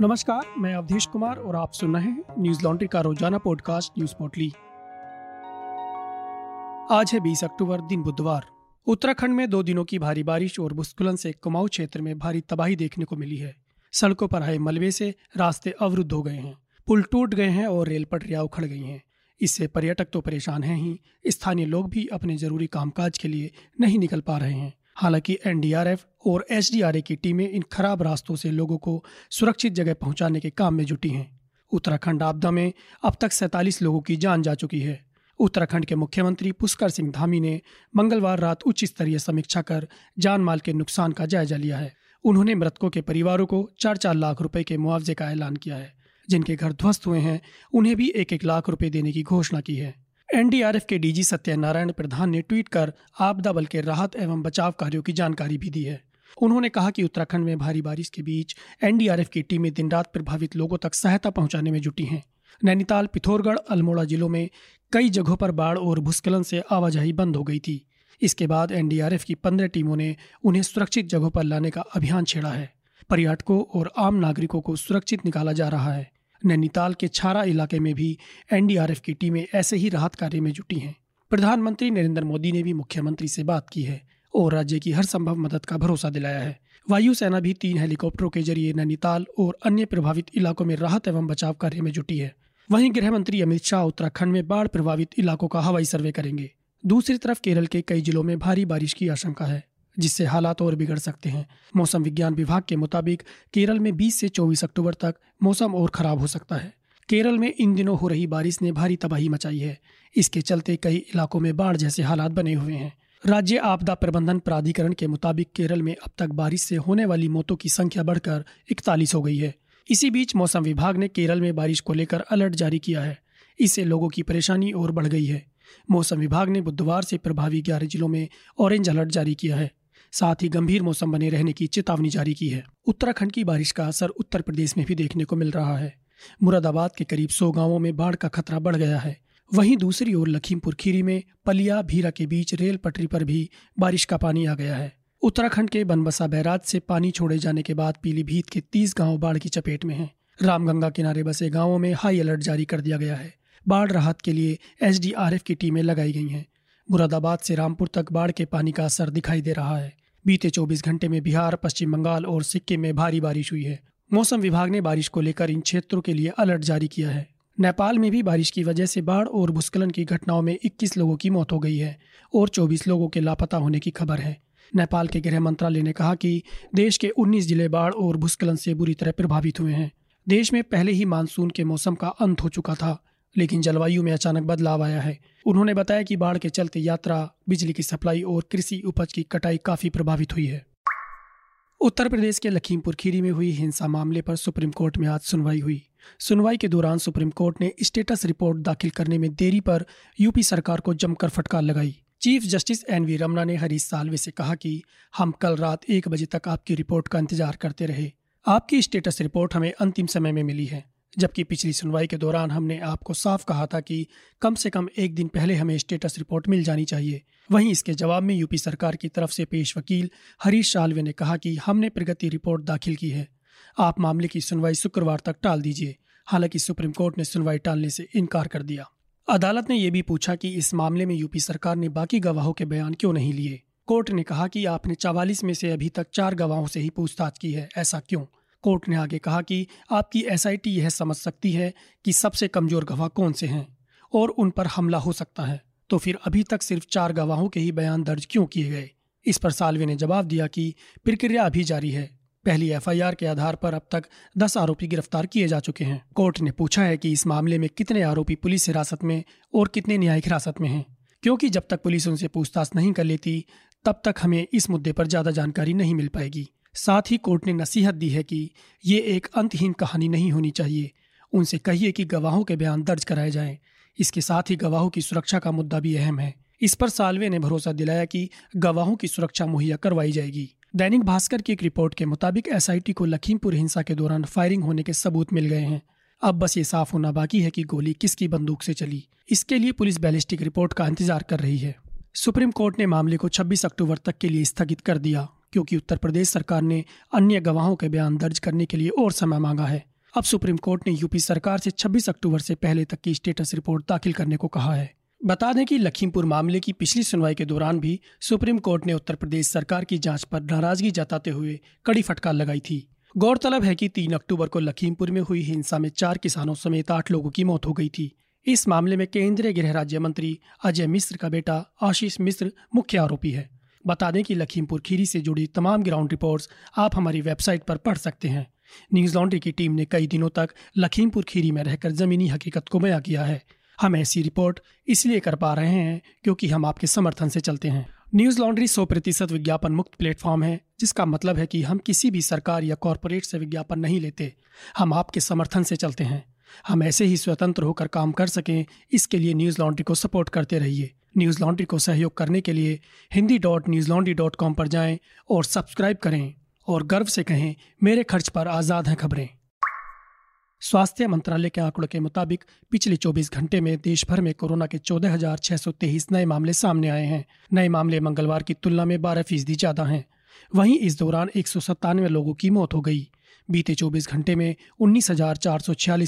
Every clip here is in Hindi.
नमस्कार, मैं अवधेश कुमार और आप सुन रहे हैं न्यूज़ लॉन्ड्री का रोज़ाना पॉडकास्ट न्यूज़ पोर्टली। आज है 20 अक्टूबर, दिन बुधवार। उत्तराखंड में दो दिनों की भारी बारिश और भूस्खलन से कुमाऊं क्षेत्र में भारी तबाही देखने को मिली है। सड़कों पर आए मलबे से रास्ते अवरुद्ध हो गए हैं। पुल टूट गए हैं और रेल पटरियाँ उखड़ गई हैं। इससे पर्यटक तो परेशान हैं ही। स्थानीय लोग भी अपने ज़रूरी कामकाज के लिए नहीं निकल पा रहे हैं। हालाँकि एनडीआरएफ और एसडीआरए की टीमें इन खराब रास्तों से लोगों को सुरक्षित जगह पहुँचाने के काम में जुटी हैं। उत्तराखंड आपदा में अब तक सैतालीस लोगों की जान जा चुकी है। उत्तराखंड के मुख्यमंत्री पुष्कर सिंह धामी ने मंगलवार रात उच्च स्तरीय समीक्षा कर जान माल के नुकसान का जायजा लिया है। उन्होंने मृतकों के परिवारों को चार चार लाख रुपए के मुआवजे का ऐलान किया है। जिनके घर ध्वस्त हुए हैं, उन्हें भी एक एक लाख रुपए देने की घोषणा की है। एनडीआरएफ के डीजी सत्यनारायण प्रधान ने ट्वीट कर आपदा बल के राहत एवं बचाव कार्यों की जानकारी भी दी है। उन्होंने कहा कि उत्तराखंड में भारी बारिश के बीच एनडीआरएफ की टीमें दिन रात प्रभावित लोगों तक सहायता पहुँचाने में जुटी हैं। नैनीताल, पिथौरगढ़, अल्मोड़ा जिलों में कई जगहों पर बाढ़ और भूस्खलन से आवाजाही बंद हो गई थी। इसके बाद एनडीआरएफ की पंद्रह टीमों ने उन्हें सुरक्षित जगहों पर लाने का अभियान छेड़ा है। पर्यटकों और आम नागरिकों को सुरक्षित निकाला जा रहा है। नैनीताल के छारा इलाके में भी एनडीआरएफ की टीमें ऐसे ही राहत कार्य में जुटी हैं। प्रधानमंत्री नरेंद्र मोदी ने भी मुख्यमंत्री से बात की है और राज्य की हर संभव मदद का भरोसा दिलाया है। वायुसेना भी तीन हेलीकॉप्टरों के ज़रिए नैनीताल और अन्य प्रभावित इलाकों में राहत एवं बचाव कार्य में जुटी है। वहीं गृह मंत्री अमित शाह उत्तराखंड में बाढ़ प्रभावित इलाकों का हवाई सर्वे करेंगे। दूसरी तरफ़ केरल के कई जिलों में भारी बारिश की आशंका है। जिससे हालात और बिगड़ सकते हैं। मौसम विज्ञान विभाग के मुताबिक केरल में 20 से 24 अक्टूबर तक मौसम और खराब हो सकता है। केरल में इन दिनों हो रही बारिश ने भारी तबाही मचाई है। इसके चलते कई इलाकों में बाढ़ जैसे हालात बने हुए हैं। राज्य आपदा प्रबंधन प्राधिकरण के मुताबिक केरल में अब तक बारिश से होने वाली मौतों की संख्या बढ़कर इकतालीस हो गई है। इसी बीच मौसम विभाग ने केरल में बारिश को लेकर अलर्ट जारी किया है। इससे लोगों की परेशानी और बढ़ गई है। मौसम विभाग ने बुधवार से प्रभावी ग्यारह जिलों में ऑरेंज अलर्ट जारी किया है। साथ ही गंभीर मौसम बने रहने की चेतावनी जारी की है। उत्तराखंड की बारिश का असर उत्तर प्रदेश में भी देखने को मिल रहा है। मुरादाबाद के करीब सौ गाँवों में बाढ़ का खतरा बढ़ गया है। वहीं दूसरी ओर लखीमपुर, खीरी में पलिया, भीरा के बीच रेल पटरी पर भी बारिश का पानी आ गया है। उत्तराखंड के बनबसा बैराज से पानी छोड़े जाने के बाद पीलीभीत के तीस गाँव बाढ़ की चपेट में हैं। रामगंगा किनारे बसे गाँवों में हाई अलर्ट जारी कर दिया गया है। बाढ़ राहत के लिए एसडीआरएफ की टीमें लगाई गई हैं। मुरादाबाद से रामपुर तक बाढ़ के पानी का असर दिखाई दे रहा है। बीते 24 घंटे में बिहार, पश्चिम बंगाल और सिक्किम में भारी बारिश हुई है। मौसम विभाग ने बारिश को लेकर इन क्षेत्रों के लिए अलर्ट जारी किया है। नेपाल में भी बारिश की वजह से बाढ़ और भूस्खलन की घटनाओं में 21 लोगों की मौत हो गई है और 24 लोगों के लापता होने की खबर है। नेपाल के गृह मंत्रालय ने कहा कि देश के 19 ज़िले बाढ़ और भूस्खलन से बुरी तरह प्रभावित हुए हैं। देश में पहले ही मानसून के मौसम का अंत हो चुका था। लेकिन जलवायु में अचानक बदलाव आया है। उन्होंने बताया कि बाढ़ के चलते यात्रा, बिजली की सप्लाई और कृषि उपज की कटाई काफ़ी प्रभावित हुई है। उत्तर प्रदेश के लखीमपुर खीरी में हुई हिंसा मामले पर सुप्रीम कोर्ट में आज सुनवाई हुई। सुनवाई के दौरान सुप्रीम कोर्ट ने स्टेटस रिपोर्ट दाखिल करने में देरी पर यूपी सरकार को जमकर फटकार लगाई। Chief justice N V Ramana ने हरीश सालवे से कहा कि हम कल रात एक बजे तक आपकी रिपोर्ट का इंतज़ार करते रहे। आपकी स्टेटस रिपोर्ट हमें अंतिम समय में मिली है। जबकि पिछली सुनवाई के दौरान हमने आपको साफ़ कहा था कि कम से कम एक दिन पहले हमें स्टेटस रिपोर्ट मिल जानी चाहिए। वहीं इसके जवाब में यूपी सरकार की तरफ़ से पेश वकील हरीश सालवे ने कहा कि हमने प्रगति रिपोर्ट दाखिल की है। आप मामले की सुनवाई शुक्रवार तक टाल दीजिए। हालाँकि सुप्रीम कोर्ट ने सुनवाई टालने से इनकार कर दिया। अदालत ने यह भी पूछा कि इस मामले में यूपी सरकार ने बाकी गवाहों के बयान क्यों नहीं लिए? कोर्ट ने कहा कि आपने चवालीस में से अभी तक चार गवाहों से ही पूछताछ की है, ऐसा क्यों? कोर्ट ने आगे कहा कि आपकी एसआईटी यह समझ सकती है कि सबसे कमज़ोर गवाह कौन से हैं और उन पर हमला हो सकता है। तो फिर अभी तक सिर्फ़ चार गवाहों के ही बयान दर्ज क्यों किए गए? इस पर सालवे ने जवाब दिया कि प्रक्रिया अभी जारी है। पहली एफआईआर के आधार पर अब तक दस आरोपी गिरफ़्तार किए जा चुके हैं। कोर्ट ने पूछा है कि इस मामले में कितने आरोपी पुलिस हिरासत में और कितने न्यायिक हिरासत में हैं। क्योंकि जब तक पुलिस उनसे पूछताछ नहीं कर लेती, तब तक हमें इस मुद्दे पर ज़्यादा जानकारी नहीं मिल पाएगी। साथ ही कोर्ट ने नसीहत दी है कि ये एक अंतहीन कहानी नहीं होनी चाहिए। उनसे कहिए कि गवाहों के बयान दर्ज कराए जाएँ। इसके साथ ही गवाहों की सुरक्षा का मुद्दा भी अहम है। इस पर सालवे ने भरोसा दिलाया कि गवाहों की सुरक्षा मुहैया करवाई जाएगी। दैनिक भास्कर की एक रिपोर्ट के मुताबिक एसआईटी को लखीमपुर हिंसा के दौरान फायरिंग होने के सबूत मिल गए हैं। अब बस ये साफ़ होना बाकी है कि गोली किसकी बंदूक से चली। इसके लिए पुलिस बैलिस्टिक रिपोर्ट का इंतज़ार कर रही है। सुप्रीम कोर्ट ने मामले को 26 अक्टूबर तक के लिए स्थगित कर दिया। क्योंकि उत्तर प्रदेश सरकार ने अन्य गवाहों के बयान दर्ज करने के लिए और समय मांगा है। अब सुप्रीम कोर्ट ने यूपी सरकार से 26 अक्टूबर से पहले तक की स्टेटस रिपोर्ट दाखिल करने को कहा है। बता दें कि लखीमपुर मामले की पिछली सुनवाई के दौरान भी सुप्रीम कोर्ट ने उत्तर प्रदेश सरकार की जाँच पर नाराज़गी जताते हुए कड़ी फटकार लगाई थी। गौरतलब है कि तीन अक्टूबर को लखीमपुर में हुई हिंसा में चार किसानों समेत आठ लोगों की मौत हो गई थी। इस मामले में केंद्रीय गृह राज्य मंत्री अजय मिश्र का बेटा आशीष मिश्र मुख्य आरोपी है। बता दें कि लखीमपुर खीरी से जुड़ी तमाम ग्राउंड रिपोर्ट्स आप हमारी वेबसाइट पर पढ़ सकते हैं। न्यूज़ लॉन्ड्री की टीम ने कई दिनों तक लखीमपुर खीरी में रहकर जमीनी हकीकत को बयां किया है। हम ऐसी रिपोर्ट इसलिए कर पा रहे हैं क्योंकि हम आपके समर्थन से चलते हैं। न्यूज़ लॉन्ड्री सौ प्रतिशत विज्ञापन मुक्त प्लेटफॉर्म है, जिसका मतलब है कि हम किसी भी सरकार या कॉरपोरेट से विज्ञापन नहीं लेते। हम आपके समर्थन से चलते हैं। हम ऐसे ही स्वतंत्र होकर काम कर सकें, इसके लिए न्यूज़ लॉन्ड्री को सपोर्ट करते रहिए। न्यूज़ लॉन्ड्री को सहयोग करने के लिए Hindi dot newslaundry dot com पर जाएँ और सब्सक्राइब करें और गर्व से कहें, मेरे खर्च पर आज़ाद हैं खबरें। स्वास्थ्य मंत्रालय के आंकड़ों के मुताबिक, पिछले 24 घंटे में देश भर में कोरोना के चौदह हज़ार छह सौ तेईस नए मामले सामने आए हैं। नए मामले मंगलवार की तुलना में बारह फ़ीसदी ज़्यादा हैं। वहीं इस दौरान एक सौ सत्तानवे लोगों की मौत हो गई। बीते 24 घंटे में उन्नीस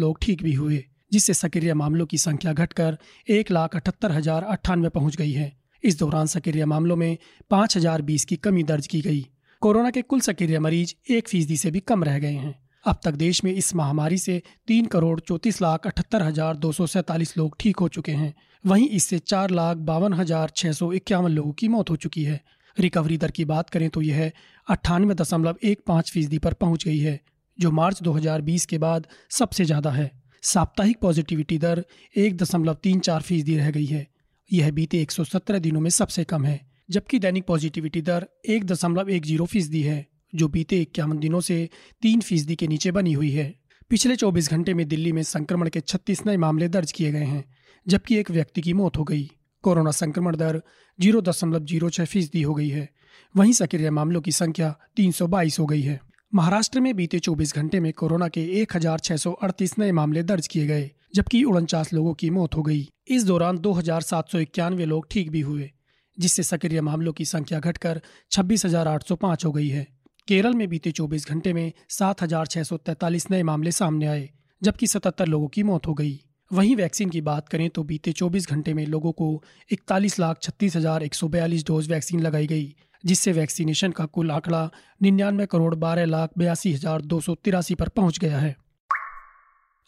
लोग ठीक भी हुए। जिससे सक्रिय मामलों की संख्या घटकर एक लाख अठहत्तर हज़ार अट्ठानवे पहुँच गई है। इस दौरान सक्रिय मामलों में पाँच हज़ार बीस की कमी दर्ज की गई। कोरोना के कुल सक्रिय मरीज़ एक फ़ीसदी से भी कम रह गए हैं। अब तक देश में इस महामारी से तीन करोड़ चौतीस लाख अठहत्तर हज़ार दो सौ सैतालीस लोग ठीक हो चुके हैं। वहीं इससे चार लाख बावन हज़ार छह सौ इक्यावन लोगों की मौत हो चुकी है। रिकवरी दर की बात करें तो यह अट्ठानवे दशमलव एक पाँच फ़ीसदी पर पहुँच गई है, जो मार्च 2020 के बाद सबसे ज़्यादा है। साप्ताहिक पॉजिटिविटी दर एक दशमलव तीन चार फ़ीसदी रह गई है। यह बीते 117 दिनों में सबसे कम है, जबकि दैनिक पॉजिटिविटी दर एक दशमलव एक ज़ीरो फ़ीसदी है, जो बीते इक्यावन दिनों से तीन फ़ीसदी के नीचे बनी हुई है। पिछले 24 घंटे में दिल्ली में संक्रमण के 36 नए मामले दर्ज किए गए हैं, जबकि एक व्यक्ति की मौत हो गई। कोरोना संक्रमण दर ज़ीरो दशमलव ज़ीरो छह फ़ीसदी हो गई है। वहीं सक्रिय मामलों की संख्या तीन सौ बाईस हो गई है। महाराष्ट्र में बीते 24 घंटे में कोरोना के एक हज़ार छह सौ अड़तीस नए मामले दर्ज किए गए, जबकि उनचास लोगों की मौत हो गई। इस दौरान दो हज़ार सात सौ इक्यानवे लोग ठीक भी हुए, जिससे सक्रिय मामलों की संख्या घटकर छब्बीस हज़ार आठ सौ पाँच हो गई है। केरल में बीते 24 घंटे में सात हज़ार छह सौ तैतालीस नए मामले सामने आए, जबकि सतहत्तर लोगों की मौत हो गई। वहीं वैक्सीन की बात करें तो बीते 24 घंटे में लोगों को इकतालीस लाख छत्तीस हज़ार एक सौ बयालीस डोज वैक्सीन लगाई गई जिससे वैक्सीनेशन का कुल आंकड़ा निन्यानवे करोड़ बारह लाख बयासी हज़ार दो सौ तिरासी पर पहुँच गया है।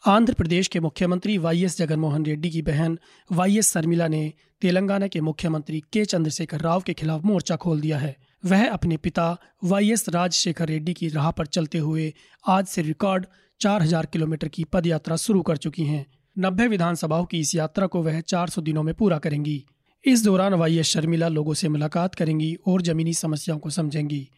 आंध्र प्रदेश के मुख्यमंत्री वाई एस जगनमोहन रेड्डी की बहन वाई एस शर्मिला ने तेलंगाना के मुख्यमंत्री के चंद्रशेखर राव के खिलाफ मोर्चा खोल दिया है। वह अपने पिता वाई एस राजशेखर रेड्डी की राह पर चलते हुए आज से रिकॉर्ड 4000 किलोमीटर की पद यात्रा शुरू कर चुकी हैं। नब्बे विधानसभाओं की इस यात्रा को वह 400 दिनों में पूरा करेंगी। इस दौरान वाई एस शर्मिला लोगों से मुलाकात करेंगी और जमीनी समस्याओं को समझेंगी।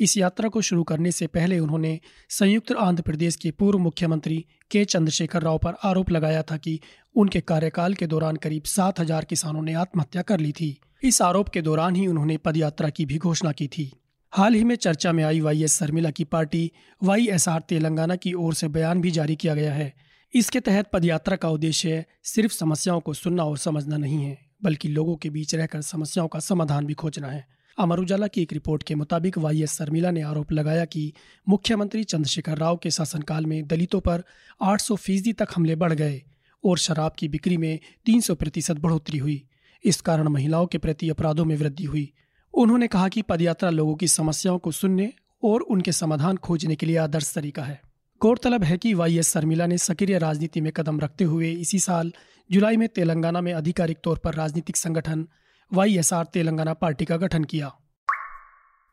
इस यात्रा को शुरू करने से पहले उन्होंने संयुक्त आंध्र प्रदेश के पूर्व मुख्यमंत्री के चंद्रशेखर राव पर आरोप लगाया था कि उनके कार्यकाल के दौरान करीब सात हज़ार किसानों ने आत्महत्या कर ली थी। इस आरोप के दौरान ही उन्होंने पदयात्रा की भी घोषणा की थी। हाल ही में चर्चा में आई वाई एस शर्मिला की party Y S R Telangana की ओर से बयान भी जारी किया गया है। इसके तहत पदयात्रा का उद्देश्य सिर्फ़ समस्याओं को सुनना और समझना नहीं है। बल्कि लोगों के बीच रहकर समस्याओं का समाधान भी खोजना है। अमर उजाला की एक रिपोर्ट के मुताबिक वाई एस शर्मिला ने आरोप लगाया कि मुख्यमंत्री चंद्रशेखर राव के शासनकाल में दलितों पर 800 फ़ीसदी तक हमले बढ़ गए और शराब की बिक्री में 300 प्रतिशत बढ़ोतरी हुई। इस कारण महिलाओं के प्रति अपराधों में वृद्धि हुई। उन्होंने कहा कि पदयात्रा लोगों की समस्याओं को सुनने और उनके समाधान खोजने के लिए आदर्श तरीका है। गौरतलब है कि वाई एस शर्मिला ने सक्रिय राजनीति में कदम रखते हुए इसी साल जुलाई में तेलंगाना में आधिकारिक तौर पर राजनीतिक संगठन Y S R Telangana party का गठन किया।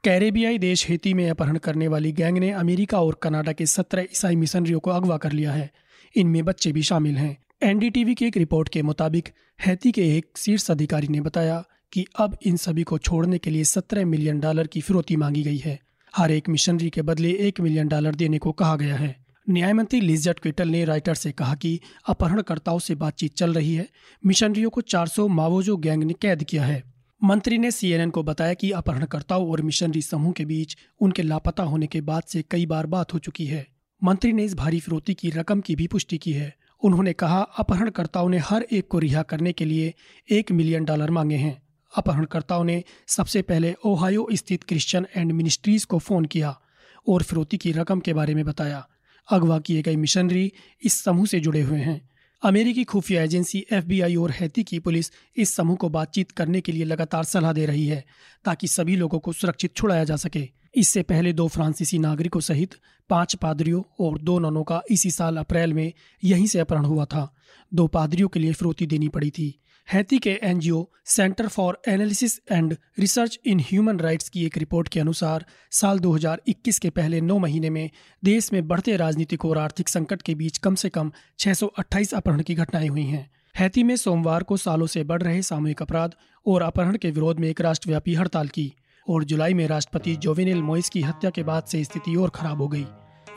कैरेबियाई देश हेती में अपहरण करने वाली गैंग ने अमेरिका और कनाडा के सत्रह ईसाई मिशनरियों को अगवा कर लिया है। इनमें बच्चे भी शामिल हैं। एनडीटीवी की एक रिपोर्ट के मुताबिक हैती के एक शीर्ष अधिकारी ने बताया कि अब इन सभी को छोड़ने के लिए सत्रह मिलियन डॉलर की फिरौती मांगी गई है। हर एक मिशनरी के बदले एक मिलियन डॉलर देने को कहा गया है। न्याय मंत्री लिजट क्विटल ने राइटर से कहा कि अपहरणकर्ताओं से बातचीत चल रही है। मिशनरियों को 400 मावोजो गैंग ने कैद किया है। मंत्री ने सीएनएन को बताया कि अपहरणकर्ताओं और मिशनरी समूह के बीच उनके लापता होने के बाद से कई बार बात हो चुकी है। मंत्री ने इस भारी फिरौती की रकम की भी पुष्टि की है। उन्होंने कहा, अपहरणकर्ताओं ने हर एक को रिहा करने के लिए एक मिलियन डॉलर मांगे हैं। अपहरणकर्ताओं ने सबसे पहले ओहायो स्थित क्रिश्चियन एंड मिनिस्ट्रीज को फ़ोन किया और फिरौती की रकम के बारे में बताया। अगवा किए गए मिशनरी इस समूह से जुड़े हुए हैं। अमेरिकी खुफिया एजेंसी एफबीआई और हैती की पुलिस इस समूह को बातचीत करने के लिए लगातार सलाह दे रही है, ताकि सभी लोगों को सुरक्षित छुड़ाया जा सके। इससे पहले दो फ्रांसीसी नागरिकों सहित पाँच पादरियों और दो ननों का इसी साल अप्रैल में यहीं से अपहरण हुआ था। दो पादरियों के लिए फिरौती देनी पड़ी थी। हैती के NGO centre for analysis and research in human rights की एक रिपोर्ट के अनुसार साल 2021 के पहले नौ महीने में देश में बढ़ते राजनीतिक और आर्थिक संकट के बीच कम से कम 628 अपहरण की घटनाएँ हुई हैं। हैती में सोमवार को सालों से बढ़ रहे सामूहिक अपराध और अपहरण के विरोध में एक राष्ट्रव्यापी हड़ताल की और जुलाई में राष्ट्रपति जोवेनिल मोइस की हत्या के बाद से स्थिति और खराब हो गई।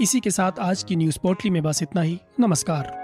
इसी के साथ आज की न्यूज़ पोर्टली में बस इतना ही। नमस्कार।